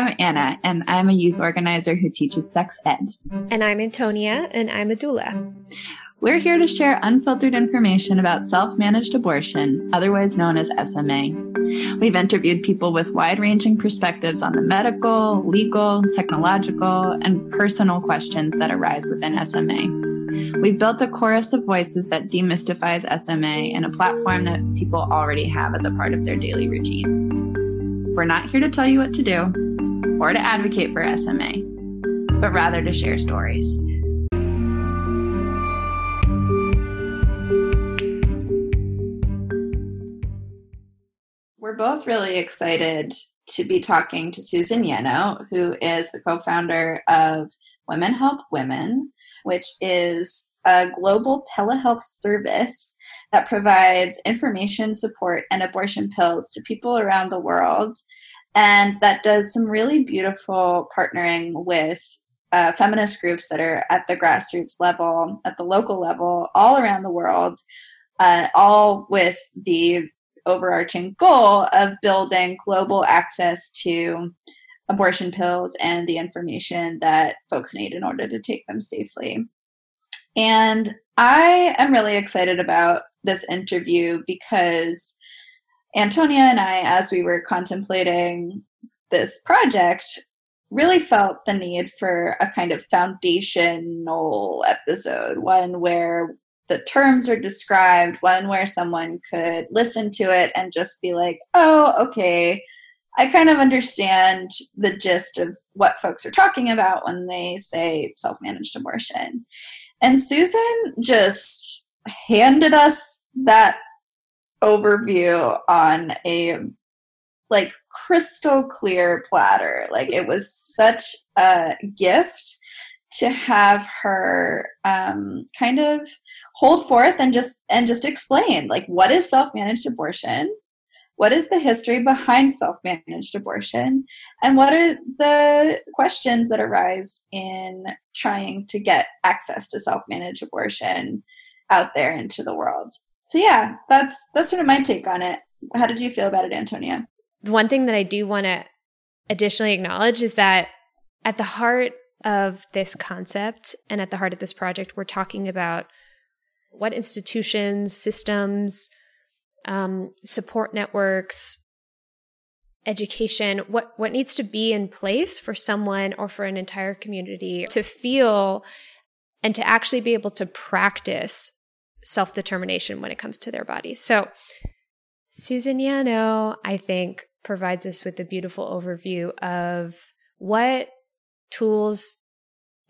I'm Anna, and I'm a youth organizer who teaches sex ed. And I'm Antonia, and I'm a doula. We're here to share unfiltered information about self managed abortion, otherwise known as SMA. We've interviewed people with wide ranging perspectives on the medical, legal, technological, and personal questions that arise within SMA. We've built a chorus of voices that demystifies SMA and a platform that people already have as a part of their daily routines. We're not here to tell you what to do or to advocate for SMA, but rather to share stories. We're both really excited to be talking to Susan Yanow, who is the co founder of Women Help Women, which is a global telehealth service that provides information, support, and abortion pills to people around the world. And that does some really beautiful partnering with uh, feminist groups that are at the grassroots level, at the local level, all around the world, uh, all with the overarching goal of building global access to abortion pills and the information that folks need in order to take them safely. And I am really excited about this interview because Antonia and I, as we were contemplating this project, really felt the need for a kind of foundational episode, one where the terms are described, one where someone could listen to it and just be like, oh, okay, I kind of understand the gist of what folks are talking about when they say self managed abortion. And Susan just handed us that overview on a like crystal clear platter. Like it was such a gift to have her um, kind of hold forth and just and just explain like what is self-managed abortion? What is the history behind self-managed abortion? And what are the questions that arise in trying to get access to self-managed abortion out there into the world so yeah that's that's sort of my take on it. How did you feel about it antonia? The one thing that i do want to additionally acknowledge is that at the heart of this concept and at the heart of this project we're talking about what institutions systems um, support networks education what what needs to be in place for someone or for an entire community to feel and to actually be able to practice self determination when it comes to their bodies. So, Susan Yanow, I think, provides us with a beautiful overview of what tools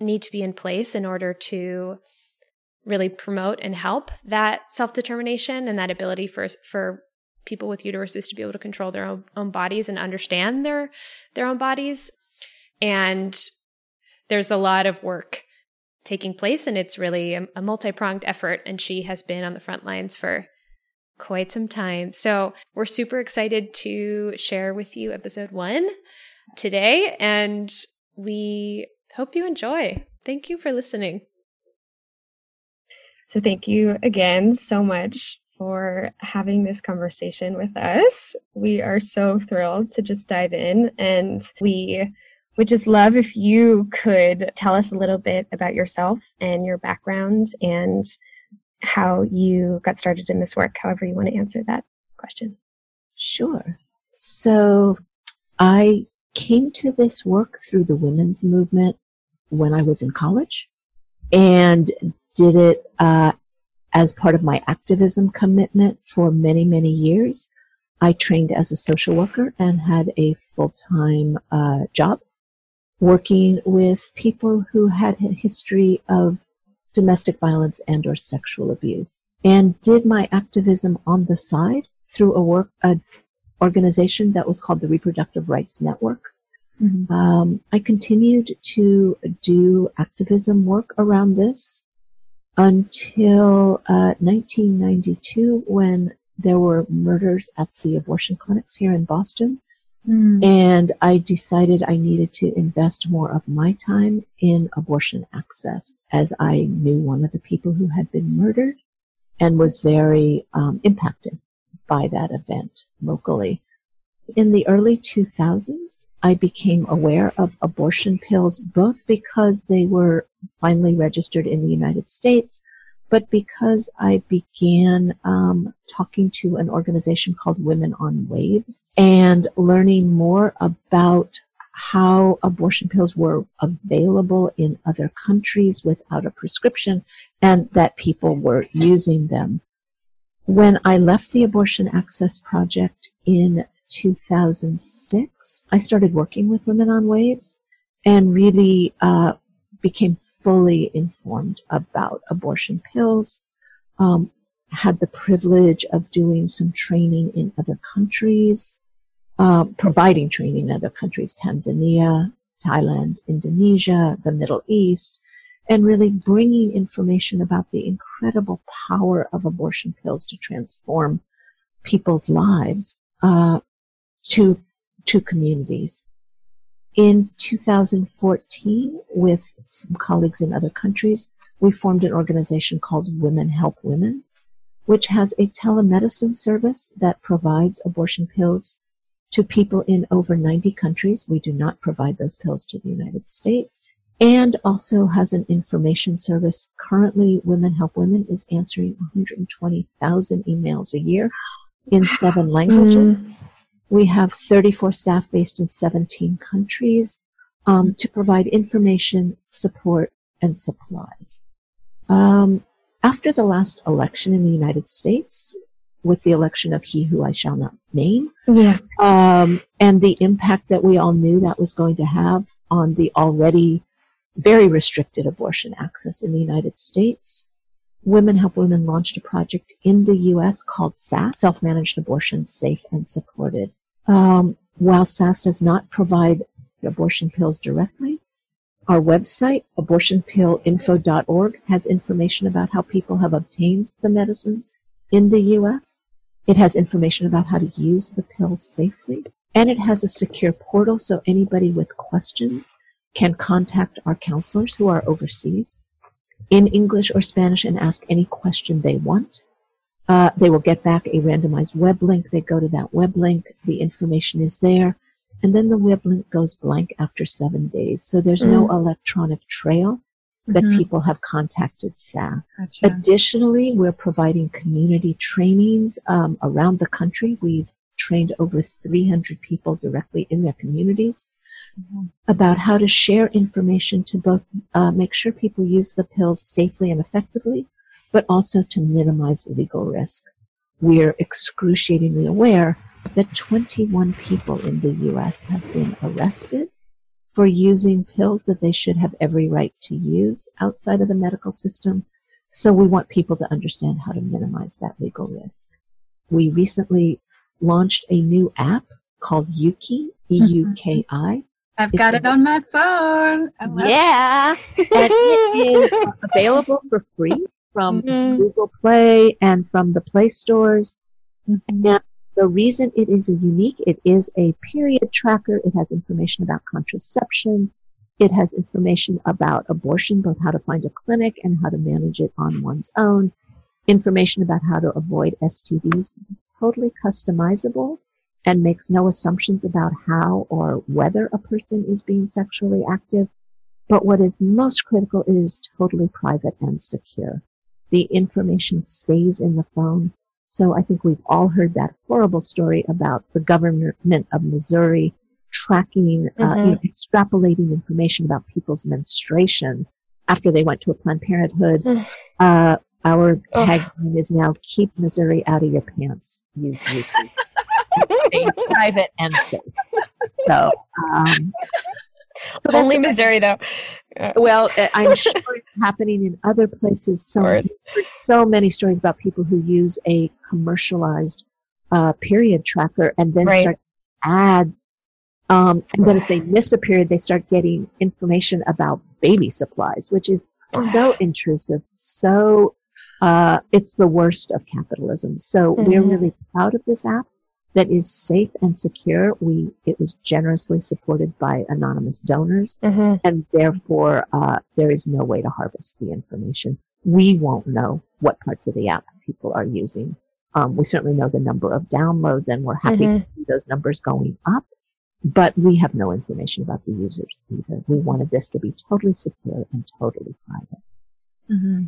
need to be in place in order to really promote and help that self determination and that ability for for people with uteruses to be able to control their own, own bodies and understand their their own bodies. And there's a lot of work taking place, and it's really a, a multi pronged effort. And she has been on the front lines for quite some time. So we're super excited to share with you episode one today, and we hope you enjoy. Thank you for listening. So, thank you again so much for having this conversation with us. We are so thrilled to just dive in and we would just love if you could tell us a little bit about yourself and your background and how you got started in this work, however you want to answer that question. Sure. So I came to this work through the women's movement when I was in college and did it uh, as part of my activism commitment for many, many years. I trained as a social worker and had a full time uh, job working with people who had a history of domestic violence and or sexual abuse and did my activism on the side through a work a organization that was called the reproductive rights network mm-hmm. um, i continued to do activism work around this until uh, 1992 when there were murders at the abortion clinics here in boston Mm. And I decided I needed to invest more of my time in abortion access as I knew one of the people who had been murdered and was very um, impacted by that event locally. In the early 2000s, I became aware of abortion pills both because they were finally registered in the United States, but because I began um, talking to an organization called Women on Waves and learning more about how abortion pills were available in other countries without a prescription and that people were using them. When I left the Abortion Access Project in 2006, I started working with Women on Waves and really uh, became fully informed about abortion pills. Um, had the privilege of doing some training in other countries, uh, providing training in other countries, Tanzania, Thailand, Indonesia, the Middle East, and really bringing information about the incredible power of abortion pills to transform people's lives uh, to to communities. In 2014, with some colleagues in other countries, we formed an organization called Women Help Women, which has a telemedicine service that provides abortion pills to people in over 90 countries. We do not provide those pills to the United States. And also has an information service. Currently, Women Help Women is answering 120,000 emails a year in seven languages. Mm. We have 34 staff based in 17 countries um, to provide information, support, and supplies. Um, after the last election in the United States, with the election of he who I shall not name, yeah. um, and the impact that we all knew that was going to have on the already very restricted abortion access in the United States, Women Help Women launched a project in the U.S. called SAS, Self-Managed Abortion, Safe and Supported. Um, while SAS does not provide abortion pills directly, our website, abortionpillinfo.org, has information about how people have obtained the medicines in the U.S. It has information about how to use the pills safely. And it has a secure portal so anybody with questions can contact our counselors who are overseas in English or Spanish and ask any question they want. Uh, they will get back a randomized web link. They go to that web link. The information is there. And then the web link goes blank after seven days. So there's mm. no electronic trail that mm-hmm. people have contacted SAS. Gotcha. Additionally, we're providing community trainings um, around the country. We've trained over 300 people directly in their communities mm-hmm. about how to share information to both uh, make sure people use the pills safely and effectively, but also to minimize legal risk. We're excruciatingly aware that 21 people in the US have been arrested for using pills that they should have every right to use outside of the medical system. So we want people to understand how to minimize that legal risk. We recently launched a new app called Euki, E-U-K-I. I've got it on my phone. Yeah. and it is available for free from mm-hmm. Google Play and from the Play stores. Mm-hmm. And the reason it is unique, it is a period tracker. It has information about contraception. It has information about abortion, both how to find a clinic and how to manage it on one's own. Information about how to avoid STDs. Totally customizable and makes no assumptions about how or whether a person is being sexually active. But what is most critical is totally private and secure the information stays in the phone. So I think we've all heard that horrible story about the government of Missouri tracking, uh, mm-hmm. uh, you know, extrapolating information about people's menstruation after they went to a Planned Parenthood. Mm. Uh, our tagline is now keep Missouri out of your pants. Use. Stay private and safe. So, um, but only Missouri, though. Well, uh, I'm sure it's happening in other places. So, so many stories about people who use a commercialized uh, period tracker and then right. start ads. Um, and then if they miss a period, they start getting information about baby supplies, which is so intrusive. So uh, it's the worst of capitalism. So mm-hmm. we're really proud of this app that is safe and secure. We it was generously supported by anonymous donors, mm-hmm. and therefore uh, there is no way to harvest the information. We won't know what parts of the app people are using Um, we certainly know the number of downloads, and we're happy Mhm. to see those numbers going up. But we have no information about the users either. We wanted this to be totally secure and totally private. Mm-hmm.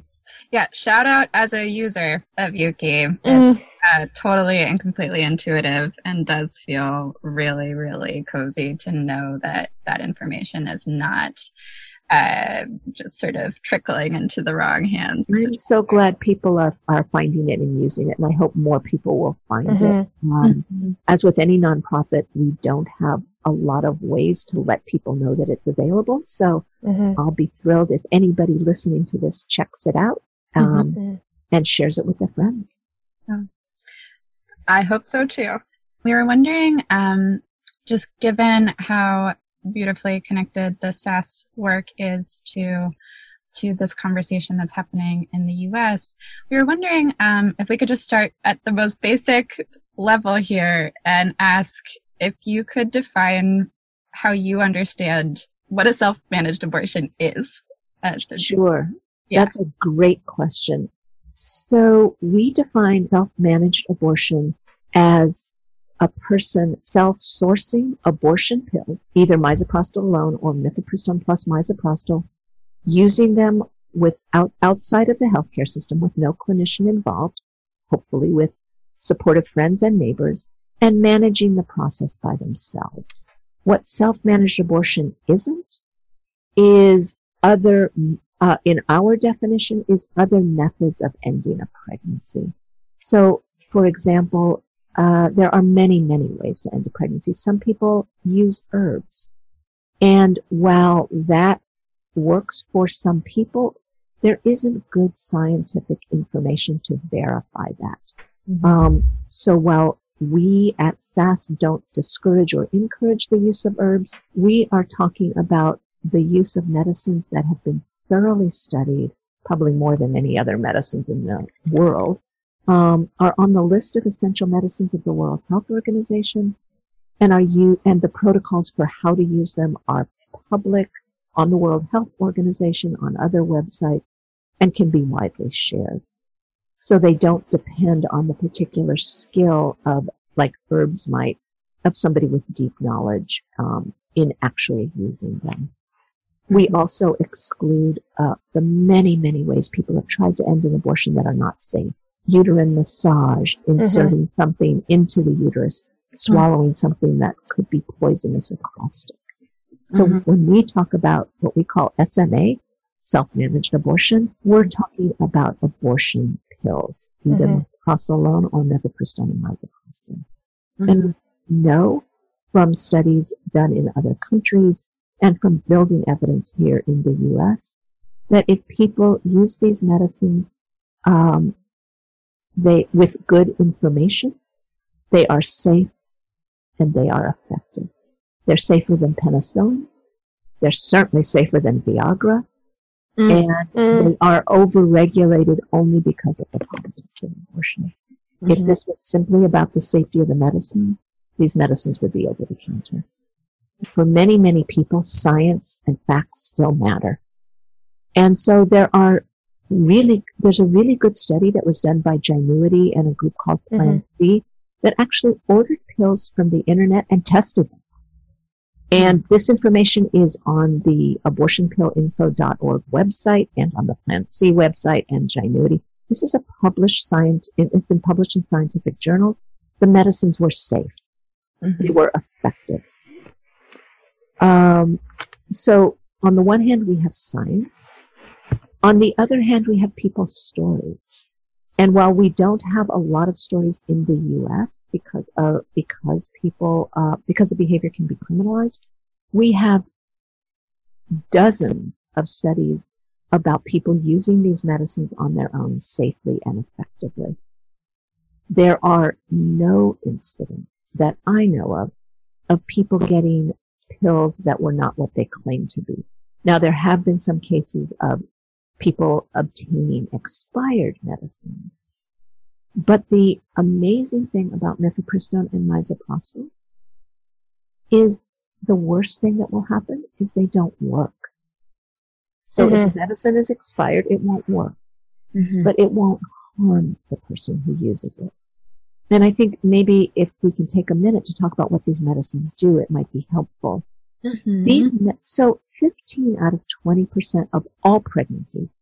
Yeah, shout out as a user of Euki. Mm. It's uh, totally and completely intuitive and does feel really, really cozy to know that that information is not uh, just sort of trickling into the wrong hands. I'm so glad people are, are finding it and using it, and I hope more people will find it. Mhm. Um, Mhm. as with any nonprofit, we don't have a lot of ways to let people know that it's available. So Mhm. I'll be thrilled if anybody listening to this checks it out um, Mhm. and shares it with their friends. I hope so too. We were wondering, um, just given how beautifully connected the SAS work is to to this conversation that's happening in the U.S., we were wondering um, if we could just start at the most basic level here and ask if you could define how you understand what a self-managed abortion is. Uh, since- Sure. Yeah. That's a great question. So we define self-managed abortion as a person self-sourcing abortion pills, either misoprostol alone or mifepristone plus misoprostol, using them without outside of the healthcare system with no clinician involved, hopefully with supportive friends and neighbors, and managing the process by themselves. What self-managed abortion isn't is other uh, in our definition is other methods of ending a pregnancy. So, for example, uh, there are many, many ways to end a pregnancy. Some people use herbs. And while that works for some people, there isn't good scientific information to verify that. Um, so while we at SAS don't discourage or encourage the use of herbs, we are talking about the use of medicines that have been thoroughly studied, probably more than any other medicines in the world, um, are on the list of essential medicines of the World Health Organization, and are you and the protocols for how to use them are public on the World Health Organization on other websites and can be widely shared. So they don't depend on the particular skill of like herbs might of somebody with deep knowledge um, in actually using them. We also exclude uh, the many, many ways people have tried to end an abortion that are not safe. Uterine massage, inserting something into the uterus, swallowing something that could be poisonous or caustic. So Mhm. when we talk about what we call SMA, self-managed abortion, we're talking about abortion pills, either Mhm. misoprostol alone or mifepristone and misoprostol. Mhm. And we know from studies done in other countries and from building evidence here in the U.S. that if people use these medicines, um, they with good information, they are safe and they are effective. They're safer than penicillin. They're certainly safer than Viagra, Mm. and Mm. they are overregulated only because of the politics of abortion. If Mhm. this was simply about the safety of the medicine, these medicines would be over the counter. For many, many people, science and facts still matter. And so there are really, there's a really good study that was done by Gynuity and a group called Plan C that actually ordered pills from the internet and tested them. And this information is on the abortionpillinfo.org website and on the Plan C website and Gynuity. This is a published science, it's been published in scientific journals. The medicines were safe. Mhm. They were effective. Um, so on the one hand, we have science. On the other hand, we have people's stories. And while we don't have a lot of stories in the U.S. because of because people uh, because the behavior can be criminalized, we have dozens of studies about people using these medicines on their own safely and effectively. There are no incidents that I know of of people getting pills that were not what they claimed to be. Now, there have been some cases of people obtaining expired medicines. But the amazing thing about mifepristone and misoprostol is the worst thing that will happen is they don't work. So if the medicine is expired, it won't work, Mhm. but it won't harm the person who uses it. And I think maybe if we can take a minute to talk about what these medicines do, it might be helpful. Mhm. These me- so 15 out of 20% of all pregnancies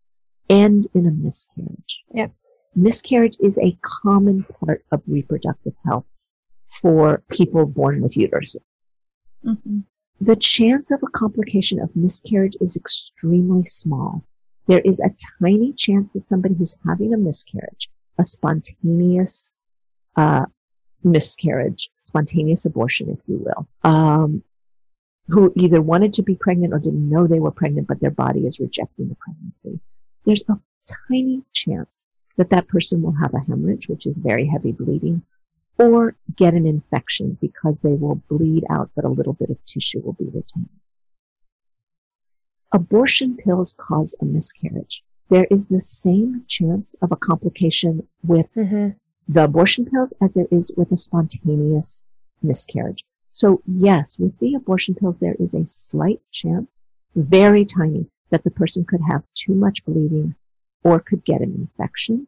end in a miscarriage. Yep. Miscarriage is a common part of reproductive health for people born with uteruses. Mhm. The chance of a complication of miscarriage is extremely small. There is a tiny chance that somebody who's having a miscarriage, a spontaneous uh, miscarriage, spontaneous abortion, if you will, um, who either wanted to be pregnant or didn't know they were pregnant, but their body is rejecting the pregnancy. There's a tiny chance that that person will have a hemorrhage, which is very heavy bleeding, or get an infection because they will bleed out, but a little bit of tissue will be retained. Abortion pills cause a miscarriage. There is the same chance of a complication with Mm-hmm. the abortion pills as there is with a spontaneous miscarriage. So yes, with the abortion pills, there is a slight chance, very tiny, that the person could have too much bleeding or could get an infection.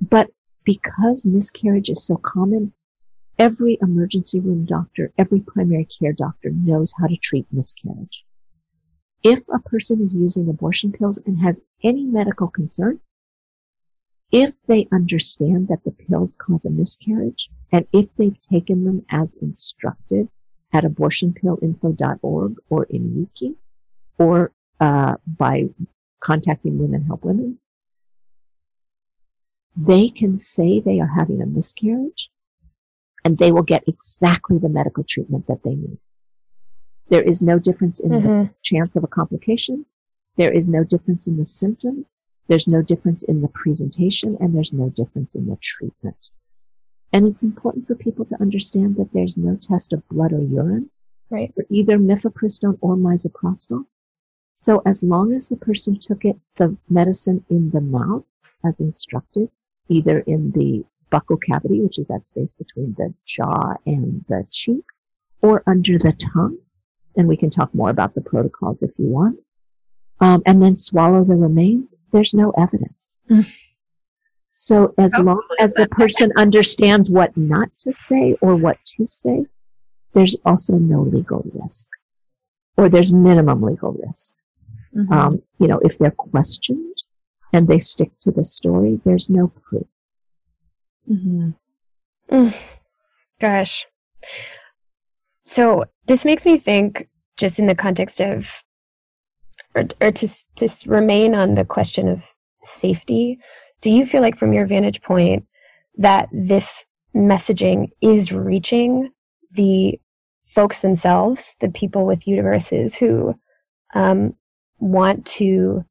But because miscarriage is so common, every emergency room doctor, every primary care doctor knows how to treat miscarriage. If a person is using abortion pills and has any medical concern, if they understand that the pills cause a miscarriage and if they've taken them as instructed at abortionpillinfo.org or in Euki or uh, by contacting Women Help Women, they can say they are having a miscarriage and they will get exactly the medical treatment that they need. There is no difference in the Mm-hmm. chance of a complication. There is no difference in the symptoms. There's no difference in the presentation and there's no difference in the treatment. And it's important for people to understand that there's no test of blood or urine Right. for either mifepristone or misoprostol. So as long as the person took it, the medicine in the mouth as instructed, either in the buccal cavity, which is that space between the jaw and the cheek, or under the tongue, and we can talk more about the protocols if you want, um, and then swallow the remains, there's no evidence. so as Oh, long as the person understands what not to say or what to say, there's also no legal risk, or there's minimum legal risk. Mhm. Um, you know, if they're questioned and they stick to the story, there's no proof. Mhm. Gosh. So this makes me think, just in the context of, or, or to to remain on the question of safety. Do you feel like, from your vantage point, that this messaging is reaching the folks themselves, the people with uteruses who um, want to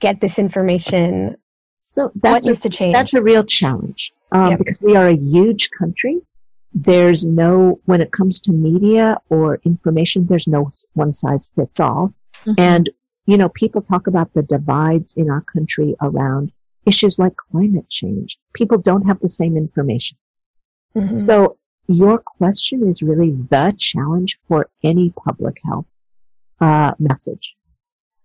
get this information? So what that's a, needs to change? that's a real challenge um, Yep. because we are a huge country. There's no, when it comes to media or information, there's no one size fits all. Mhm. And, you know, people talk about the divides in our country around issues like climate change. People don't have the same information. Mhm. So your question is really the challenge for any public health uh, message.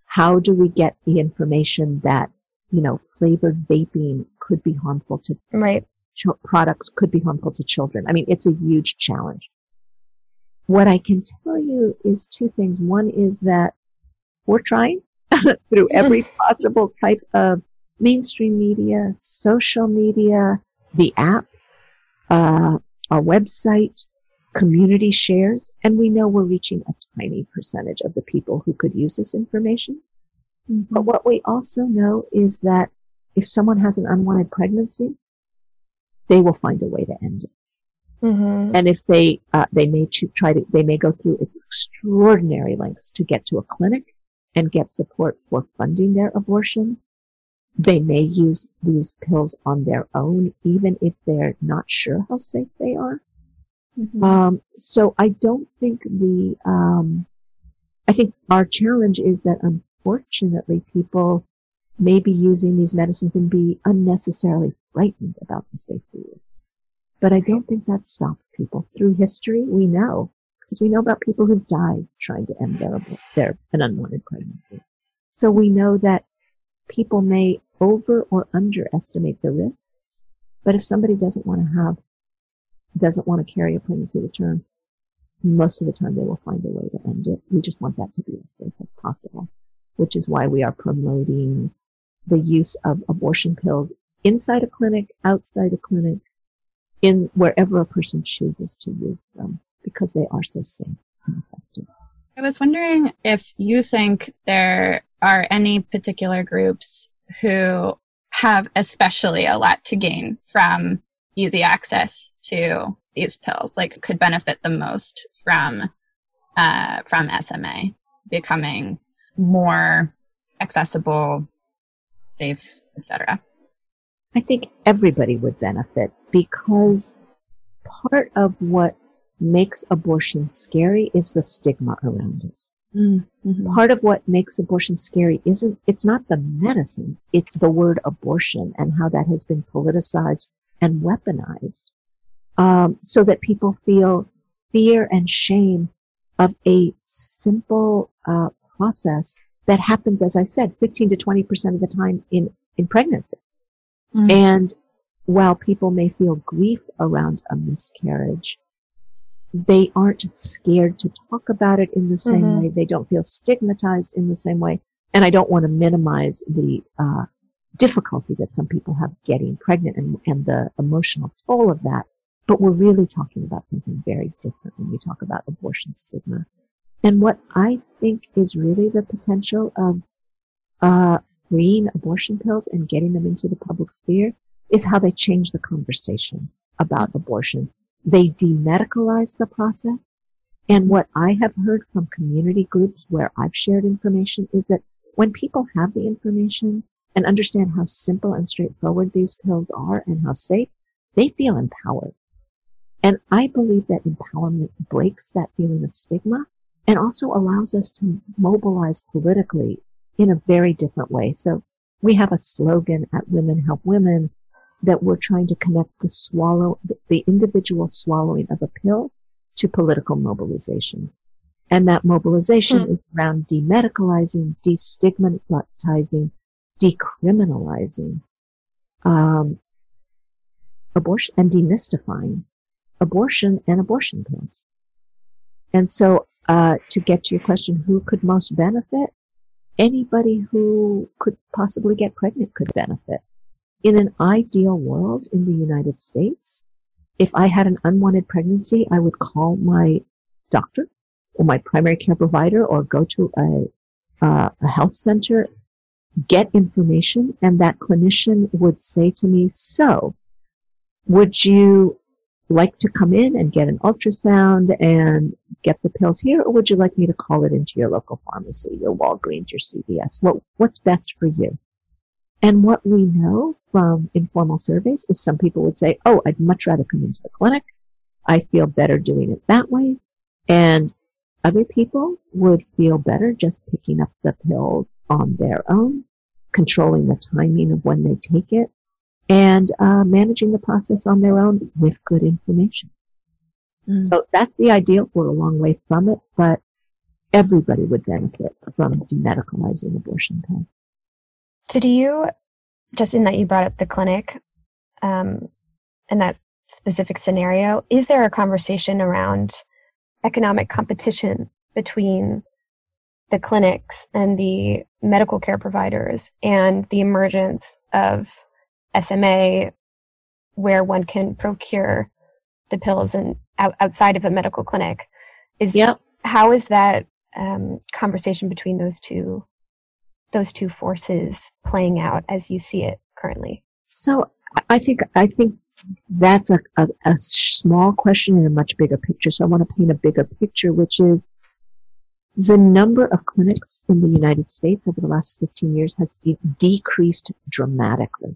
How do we get the information that, you know, flavored vaping could be harmful to right. Ch- products could be harmful to children. I mean, it's a huge challenge. What I can tell you is two things. One is that we're trying through every possible type of mainstream media, social media, the app, uh, our website, community shares, and we know we're reaching a tiny percentage of the people who could use this information. But what we also know is that if someone has an unwanted pregnancy, they will find a way to end it. Mhm. And if they uh, they may try to they may go through extraordinary lengths to get to a clinic and get support for funding their abortion. They may use these pills on their own, even if they're not sure how safe they are. Mhm. Um, so I don't think the, um, I think our challenge is that unfortunately people may be using these medicines and be unnecessarily frightened about the safety risk. But I don't think that stops people. Through history, we know, because we know about people who've died trying to end their, their, an unwanted pregnancy. So we know that people may over or underestimate the risk. But if somebody doesn't want to have, doesn't want to carry a pregnancy to term, most of the time they will find a way to end it. We just want that to be as safe as possible, which is why we are promoting the use of abortion pills inside a clinic, outside a clinic, in wherever a person chooses to use them because they are so safe and effective. I was wondering if you think there are any particular groups who have especially a lot to gain from easy access to these pills, like could benefit the most from uh, from SMA becoming more accessible, safe, etc. I think everybody would benefit because part of what makes abortion scary is the stigma around it. Mm-hmm. Part of what makes abortion scary isn't, it's not the medicines, it's the word abortion and how that has been politicized and weaponized. Um, so that people feel fear and shame of a simple uh, process that happens, as I said, 15 to 20% of the time in, in pregnancy. Mm. And while people may feel grief around a miscarriage, they aren't scared to talk about it in the same mm-hmm. way. They don't feel stigmatized in the same way. And I don't want to minimize the uh, difficulty that some people have getting pregnant and, and the emotional toll of that. But we're really talking about something very different when we talk about abortion stigma. And what I think is really the potential of uh, freeing abortion pills and getting them into the public sphere is how they change the conversation about abortion. They demedicalize the process. And what I have heard from community groups where I've shared information is that when people have the information and understand how simple and straightforward these pills are and how safe, they feel empowered. And I believe that empowerment breaks that feeling of stigma and also allows us to mobilize politically in a very different way. So we have a slogan at Women Help Women that we're trying to connect the swallow, the individual swallowing of a pill to political mobilization. And that mobilization hmm. is around demedicalizing, destigmatizing, decriminalizing um, abortion and demystifying abortion and abortion pills. And so, uh, to get to your question, who could most benefit? Anybody who could possibly get pregnant could benefit. In an ideal world in the United States, if I had an unwanted pregnancy, I would call my doctor or my primary care provider or go to a, uh, a health center, get information, and that clinician would say to me, so would you like to come in and get an ultrasound and get the pills here, or would you like me to call it into your local pharmacy, your Walgreens, your CVS? What, what's best for you? And what we know from informal surveys is some people would say, oh, I'd much rather come into the clinic. I feel better doing it that way. And other people would feel better just picking up the pills on their own, controlling the timing of when they take it, and uh, managing the process on their own with good information. Mm. So that's the ideal. We're a long way from it, but everybody would benefit from demedicalizing abortion pills. So, do you, just in that you brought up the clinic, um, and that specific scenario, is there a conversation around economic competition between the clinics and the medical care providers and the emergence of SMA where one can procure the pills and out, outside of a medical clinic. Is yep. how is that um, conversation between those two those two forces playing out as you see it currently? So i think i think that's a, a, a small question in a much bigger picture. So i want to paint a bigger picture which is the number of clinics in the united states over the last 15 years has de- decreased dramatically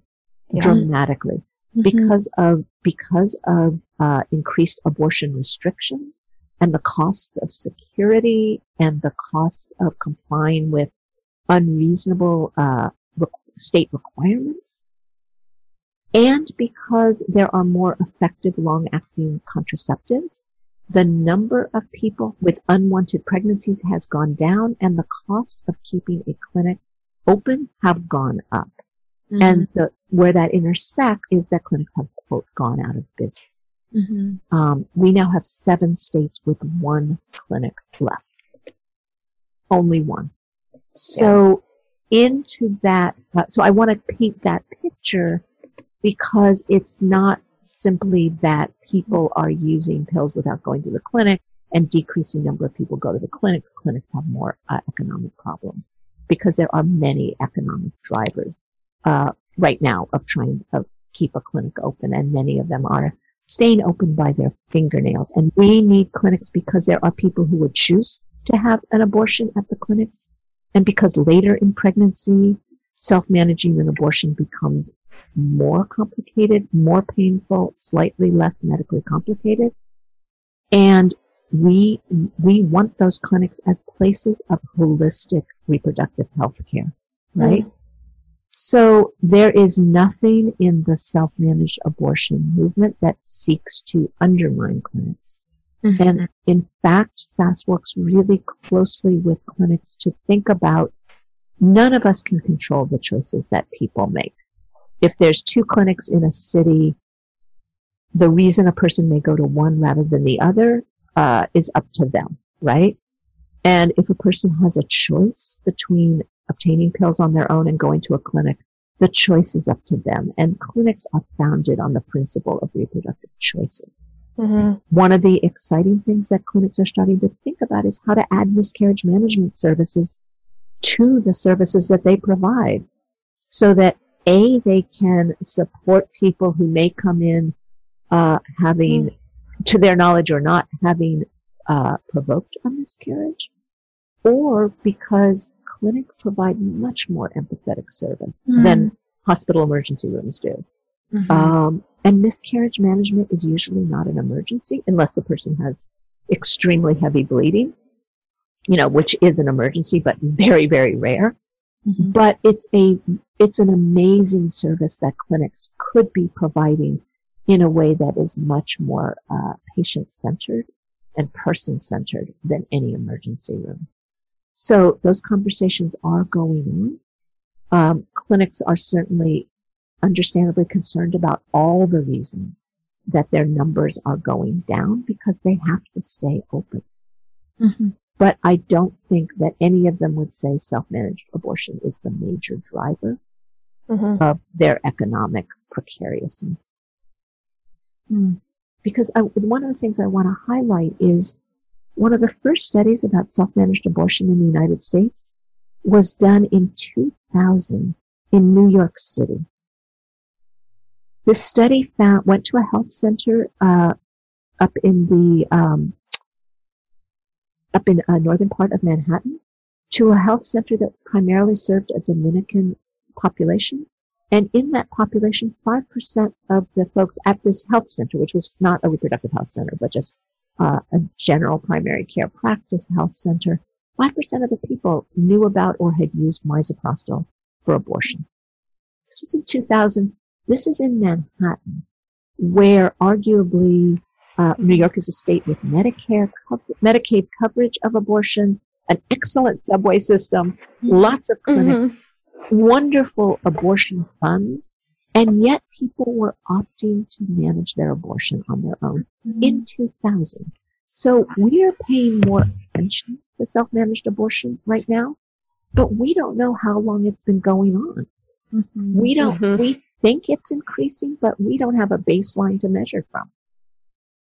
yeah. dramatically mm-hmm. because of because of uh, increased abortion restrictions and the costs of security and the cost of complying with unreasonable uh, re- state requirements, and because there are more effective long-acting contraceptives. The number of people with unwanted pregnancies has gone down and the cost of keeping a clinic open have gone up. Mm-hmm. And the, where that intersects is that clinics have, quote, gone out of business. Mm-hmm. Um, we now have seven states with one clinic left. Only one. So into that, uh, so I want to paint that picture because it's not simply that people are using pills without going to the clinic and decreasing number of people go to the clinic. Clinics have more uh, economic problems because there are many economic drivers uh, right now of trying to keep a clinic open, and many of them are staying open by their fingernails. And we need clinics because there are people who would choose to have an abortion at the clinics, and because later in pregnancy, self-managing an abortion becomes more complicated, more painful, slightly less medically complicated. And we, we want those clinics as places of holistic reproductive health care, right? So there is nothing in the self-managed abortion movement that seeks to undermine clinics. And in fact, SAS works really closely with clinics to think about none of us can control the choices that people make. If there's two clinics in a city, the reason a person may go to one rather than the other uh, is up to them, right? And if a person has a choice between obtaining pills on their own and going to a clinic, the choice is up to them. And clinics are founded on the principle of reproductive choices. Mm-hmm. One of the exciting things that clinics are starting to think about is how to add miscarriage management services to the services that they provide so that A, they can support people who may come in uh, having, to their knowledge or not, having uh, provoked a miscarriage, or because clinics provide much more empathetic service Mhm. than hospital emergency rooms do. Mhm. Um, and miscarriage management is usually not an emergency unless the person has extremely heavy bleeding, you know, which is an emergency, but very, very rare. Mhm. But it's a, it's an amazing service that clinics could be providing in a way that is much more uh, patient centered and person centered than any emergency room. So those conversations are going on. Um, clinics are certainly understandably concerned about all the reasons that their numbers are going down because they have to stay open. Mhm. But I don't think that any of them would say self-managed abortion is the major driver Mm-hmm. of their economic precariousness. Mm. Because I, one of the things I want to highlight is one of the first studies about self-managed abortion in the United States was done in 2000 in New York City. This study found, went to a health center uh, up in the um, up in a northern part of Manhattan, to a health center that primarily served a Dominican population. And in that population, 5% of the folks at this health center, which was not a reproductive health center, but just uh, a general primary care practice health center, 5% of the people knew about or had used misoprostol for abortion. This was in 2000. This is in Manhattan, where arguably uh, New York is a state with Medicare, cover- Medicaid coverage of abortion, an excellent subway system, lots of clinics, wonderful abortion funds, and yet people were opting to manage their abortion on their own in 2000. So we are paying more attention to self-managed abortion right now, but we don't know how long it's been going on. Mhm. We don't, Mhm. we think it's increasing, but we don't have a baseline to measure from.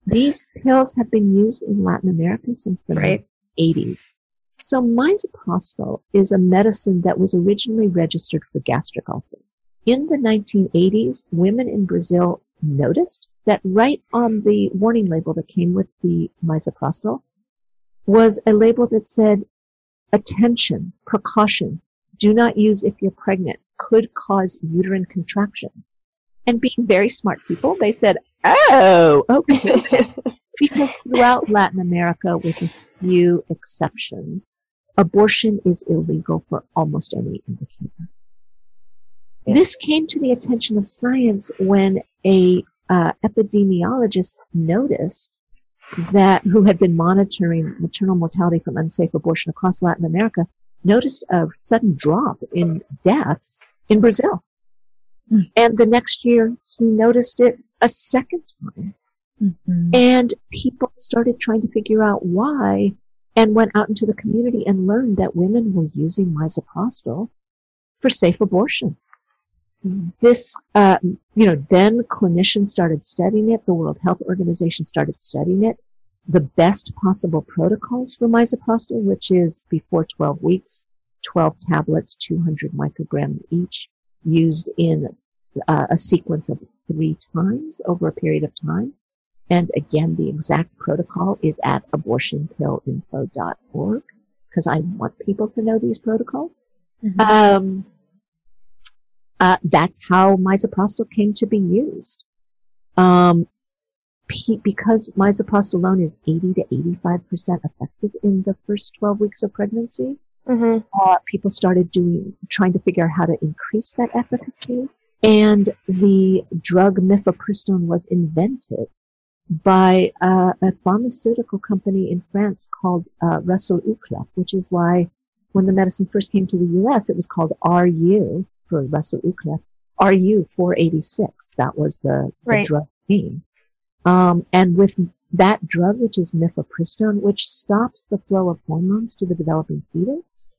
These pills have been used in Latin America since the Right. 80s. So misoprostol is a medicine that was originally registered for gastric ulcers. In the 1980s, women in Brazil noticed that right on the warning label that came with the misoprostol was a label that said, attention, precaution, do not use if you're pregnant, could cause uterine contractions. And being very smart people, they said, oh, okay. because throughout Latin America, with a few exceptions, abortion is illegal for almost any indicator. This came to the attention of science when a uh, epidemiologist noticed that who had been monitoring maternal mortality from unsafe abortion across Latin America noticed a sudden drop in deaths in Brazil. Mm. And the next year, he noticed it a second time. Mm-hmm. And people started trying to figure out why and went out into the community and learned that women were using misoprostol for safe abortion. This, uh, you know, then clinicians started studying it. The World Health Organization started studying it. The best possible protocols for misoprostol, which is before 12 weeks, 12 tablets, 200 microgram each, used in uh, a sequence of three times over a period of time. And again, the exact protocol is at abortionpillinfo.org because I want people to know these protocols. Mm-hmm. Um, uh, that's how misoprostol came to be used. Um, p- because misoprostol alone is 80 to 85% effective in the first 12 weeks of pregnancy, mm-hmm. uh, people started doing, trying to figure out how to increase that efficacy. And the drug mifepristone was invented by uh, a pharmaceutical company in France called uh, Roussel Uclaf, which is why when the medicine first came to the U.S., it was called RU for Roussel Uclaf. RU 486. That was the, right. the drug name. Um, and with that drug, which is mifepristone, which stops the flow of hormones to the developing fetus,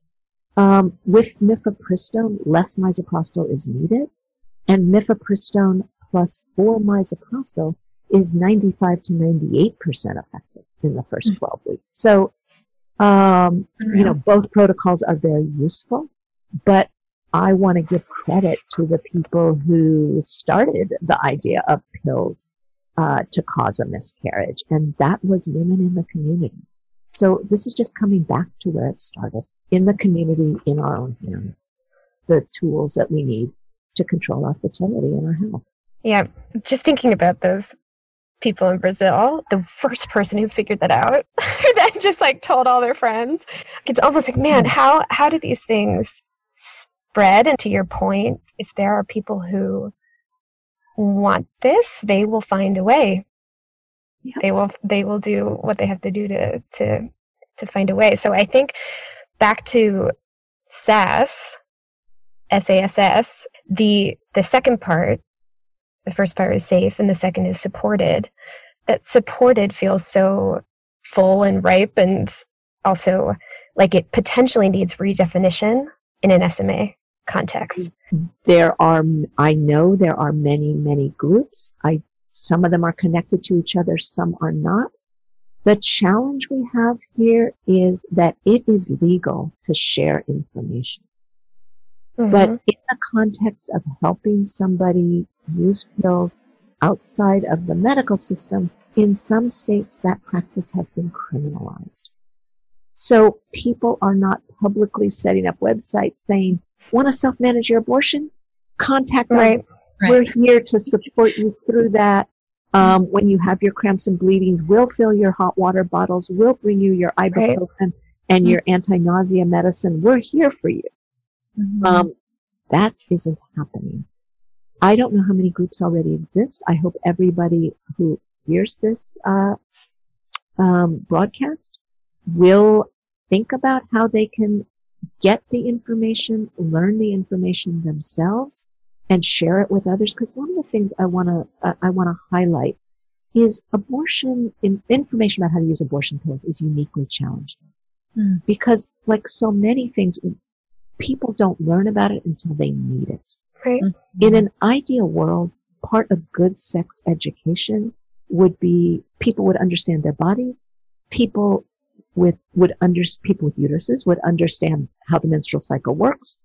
um, with mifepristone, less misoprostol is needed, and mifepristone plus four misoprostol is 95 to 98% effective in the 1st mm-hmm. 12 weeks. So, um, you know, both protocols are very useful, but I want to give credit to the people who started the idea of pills uh, to cause a miscarriage, and that was women in the community. So this is just coming back to where it started in the community, in our own hands, the tools that we need to control our fertility and our health. Yeah, just thinking about those people in Brazil, the first person who figured that out, that just like told all their friends. It's almost like, man, hmm. how how do these things spread? And to your point, if there are people who want this, they will find a way. Yep. They will they will do what they have to do to to to find a way. So I think back to SAS, SASS, the the second part the first part is safe and the second is supported that supported feels so full and ripe and also like it potentially needs redefinition in an SMA context. There are, I know there are many, many groups. I, some of them are connected to each other, some are not. The challenge we have here is that it is legal to share information. Mm-hmm. But in the context of helping somebody use pills outside of the medical system, in some states that practice has been criminalized. So people are not publicly setting up websites saying, want to self-manage your abortion? Contact right. us. Right. We're here to support you through that. Um, when you have your cramps and bleedings, we'll fill your hot water bottles. We'll bring you your ibuprofen right. and mm-hmm. your anti-nausea medicine. We're here for you. Mm-hmm. Um, that isn't happening. I don't know how many groups already exist. I hope everybody who hears this uh, um, broadcast will think about how they can get the information, learn the information themselves, and share it with others. Because one of the things I want to uh, I want to highlight is abortion in, information about how to use abortion pills is uniquely challenging mm. because, like so many things, people don't learn about it until they need it. Right. Mm-hmm. In an ideal world, part of good sex education would be people would understand their bodies. People with would under people with uteruses would understand how the menstrual cycle works.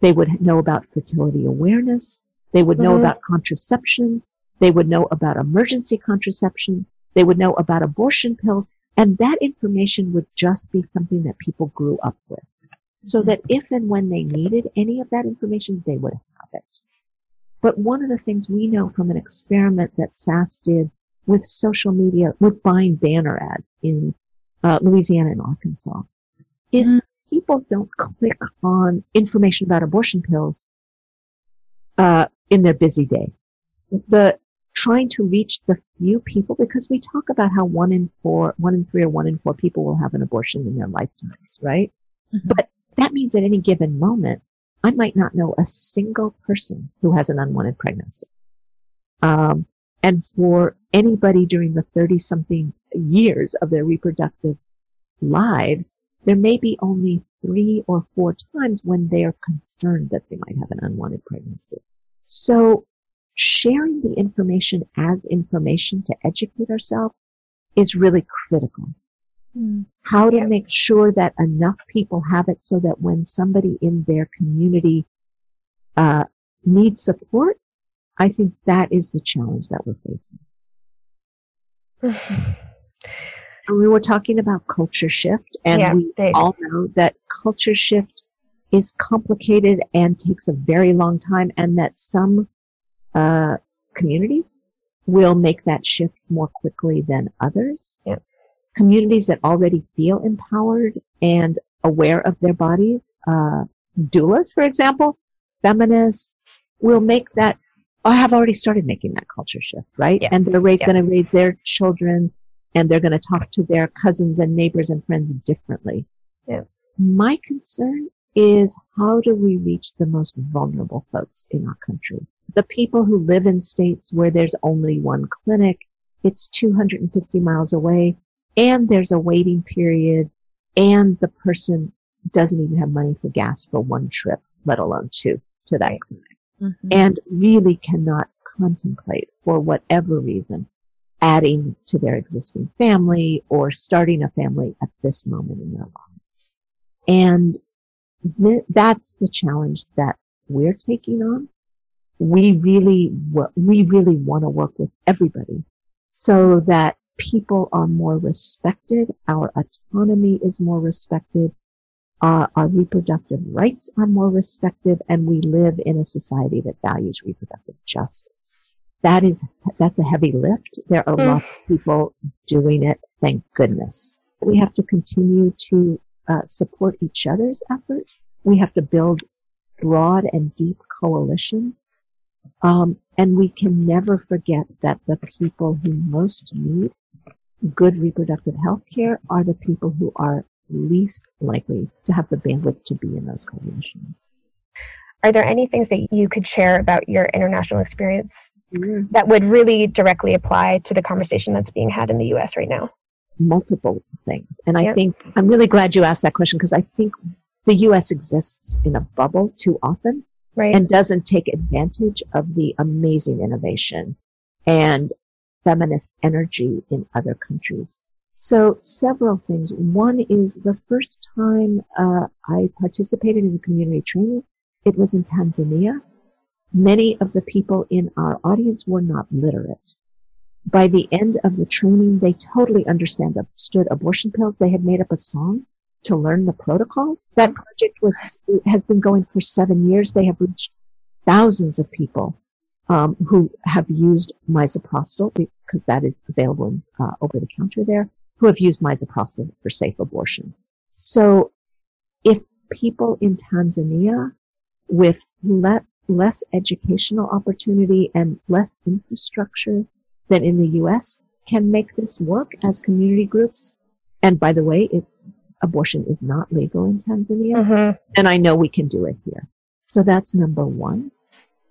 They would know about fertility awareness. They would know mm-hmm. about contraception. They would know about emergency contraception. They would know about abortion pills. And that information would just be something that people grew up with so that if and when they needed any of that information, they would have it. But one of the things we know from an experiment that SASS did with social media, with buying banner ads in uh, Louisiana and Arkansas, is mm. people don't click on information about abortion pills uh, in their busy day. The trying to reach the few people because we talk about how one in four, one in three, or one in four people will have an abortion in their lifetimes, right? Mm-hmm. But that means at any given moment, I might not know a single person who has an unwanted pregnancy. Um, and for anybody during the 30 something years of their reproductive lives, there may be only three or four times when they are concerned that they might have an unwanted pregnancy. So sharing the information as information to educate ourselves is really critical. Mm. How to yeah. make sure that enough people have it so that when somebody in their community uh, needs support, I think that is the challenge that we're facing. and we were talking about culture shift, and yeah, we big. all know that culture shift is complicated and takes a very long time, and that some uh, communities will make that shift more quickly than others. Yeah. Communities that already feel empowered and aware of their bodies, uh, doulas, for example, feminists, will make that, I have already started making that culture shift, right? Yeah. And they're yeah. going to raise their children and they're going to talk to their cousins and neighbors and friends differently. Yeah. My concern is how do we reach the most vulnerable folks in our country? The people who live in states where there's only one clinic, it's 250 miles away, and there's a waiting period, and the person doesn't even have money for gas for one trip, let alone two, to that clinic. Mm-hmm. And really cannot contemplate, for whatever reason, adding to their existing family or starting a family at this moment in their lives. And th- that's the challenge that we're taking on. We really, we really want to work with everybody so that people are more respected, our autonomy is more respected, uh, our reproductive rights are more respected, and we live in a society that values reproductive justice that is that's a heavy lift. There are a lot of people doing it. Thank goodness. We have to continue to uh, support each other's efforts. We have to build broad and deep coalitions. Um, and we can never forget that the people who most need good reproductive health care are the people who are least likely to have the bandwidth to be in those coalitions. Are there any things that you could share about your international experience mm. that would really directly apply to the conversation that's being had in the US right now? Multiple things. And I think I'm really glad you asked that question because I think the US exists in a bubble too often right. and doesn't take advantage of the amazing innovation and feminist energy in other countries. So several things. One is the first time uh, I participated in the community training, it was in Tanzania Many of the people in our audience were not literate. By the end of the training, they totally understand, understood abortion pills. They had made up a song to learn the protocols. That project was has been going for seven years. They have reached thousands of people um, who have used misoprostol because that is available uh, over the counter there. Who have used misoprostol for safe abortion. So, if people in Tanzania with let less educational opportunity and less infrastructure than in the US can make this work as community groups. And by the way, if abortion is not legal in Tanzania, mm-hmm. and I know we can do it here. So that's number one.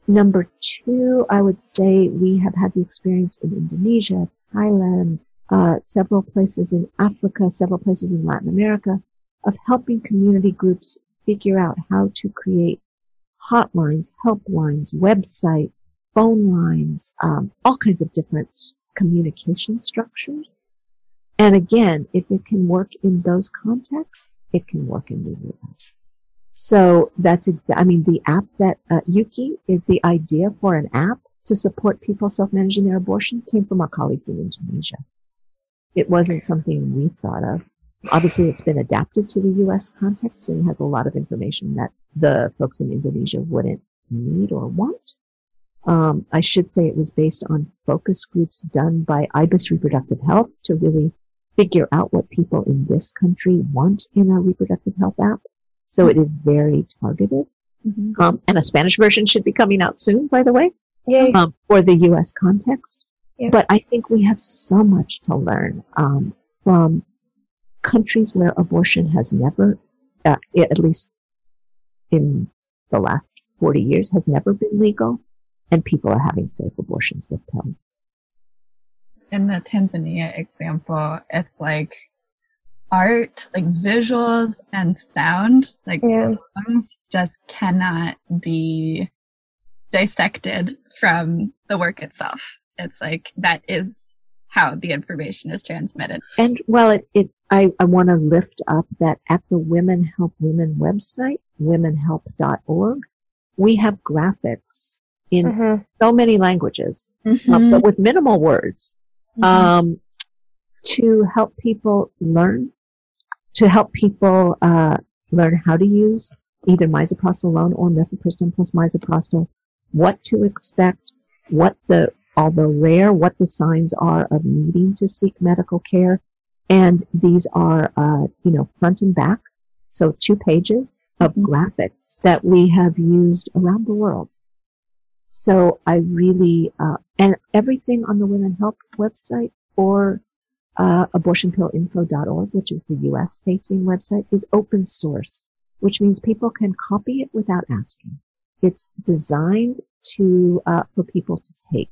Number two, I would say we have had the experience in Indonesia, Thailand, uh, several places in Africa, several places in Latin America of helping community groups figure out how to create hotlines, helplines, website, phone lines, um, all kinds of different communication structures. And again, if it can work in those contexts, it can work in the US. So that's exactly, I mean, the app that, uh, Euki is the idea for an app to support people self-managing their abortion came from our colleagues in Indonesia. It wasn't something we thought of. Obviously, it's been adapted to the U.S. context and has a lot of information that the folks in Indonesia wouldn't need or want. Um, I should say it was based on focus groups done by IBIS Reproductive Health to really figure out what people in this country want in a reproductive health app. So it is very targeted. Mm-hmm. Um, and a Spanish version should be coming out soon, by the way, um, for the U.S. context. Yeah. But I think we have so much to learn um, from countries where abortion has never, uh, at least in the last 40 years has never been legal, and people are having safe abortions with pills. In the Tanzania example, it's like art, like visuals and sound, like Yeah. songs just cannot be dissected from the work itself. It's like that is how the information is transmitted. And well, it, it I, I want to lift up that at the Women Help Women website, womenhelp.org, we have graphics in Mhm. so many languages, uh, Mm-hmm. but with minimal words, um, to help people learn, to help people uh, learn how to use either misoprostol alone or mifepristone plus misoprostol, what to expect, what the, although rare, what the signs are of needing to seek medical care. And these are, uh, you know, front and back. So two pages of Mhm. graphics that we have used around the world. So I really, uh, and everything on the Women Help website or uh, abortionpillinfo.org, which is the U.S. facing website, is open source, which means people can copy it without asking. It's designed to uh, for people to take.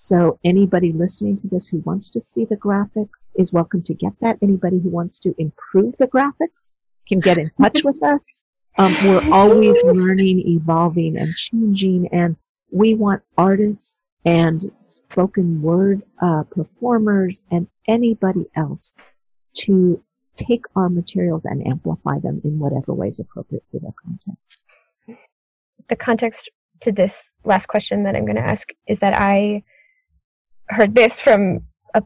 So anybody listening to this who wants to see the graphics is welcome to get that. Anybody who wants to improve the graphics can get in touch with us. Um, we're always learning, evolving, and changing, and we want artists and spoken word uh, performers and anybody else to take our materials and amplify them in whatever way is appropriate for their context. the context to this last question that I'm going to ask is that I heard this from a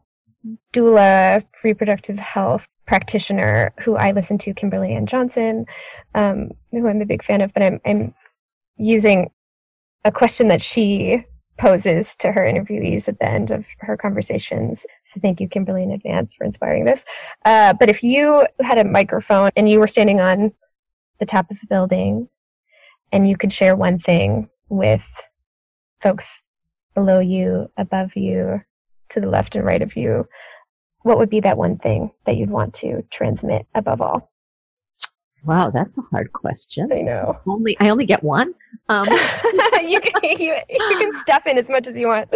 doula reproductive health practitioner who I listen to, Kimberly Ann Johnson, um, who I'm a big fan of, but I'm, I'm using a question that she poses to her interviewees at the end of her conversations. So thank you, Kimberly, in advance for inspiring this. Uh, but if you had a microphone and you were standing on the top of a building and you could share one thing with folks below you, above you, to the left and right of you, what would be that one thing that you'd want to transmit above all? Wow, that's a hard question. I know. Only I only get one. Um, you, can, you, you can stuff in as much as you want.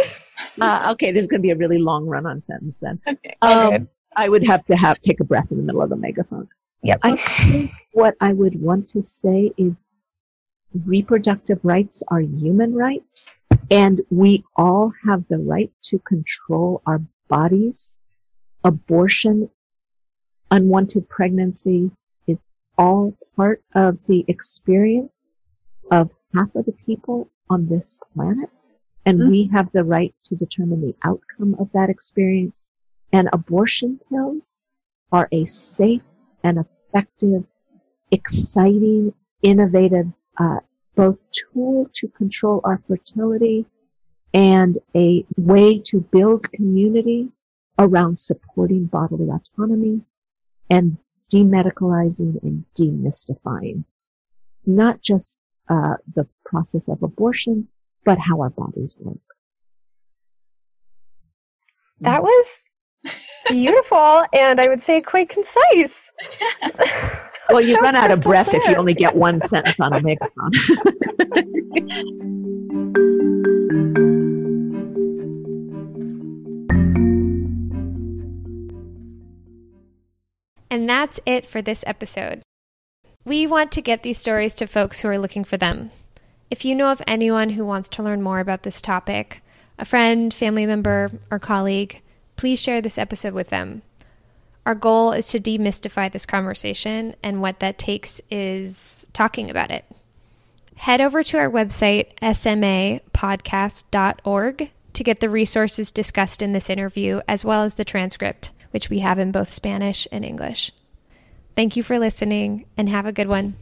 uh, okay, this is going to be a really long run-on sentence then. Okay. Okay. Um, I would have to have take a breath in the middle of the megaphone. Yep. I think what I would want to say is reproductive rights are human rights, and we all have the right to control our bodies. Abortion, unwanted pregnancy is all part of the experience of half of the people on this planet. And we have the right to determine the outcome of that experience. And abortion pills are a safe and effective, exciting, innovative, uh, both tool to control our fertility and a way to build community around supporting bodily autonomy and demedicalizing and demystifying not just uh, the process of abortion, but how our bodies work. That was beautiful and I would say quite concise. Well, you run out of breath if you only get one sentence on a megaphone. And that's it for this episode. We want to get these stories to folks who are looking for them. If you know of anyone who wants to learn more about this topic, a friend, family member, or colleague, please share this episode with them. Our goal is to demystify this conversation, and what that takes is talking about it. Head over to our website, smapodcast.org, to get the resources discussed in this interview, as well as the transcript, which we have in both Spanish and English. Thank you for listening, and have a good one.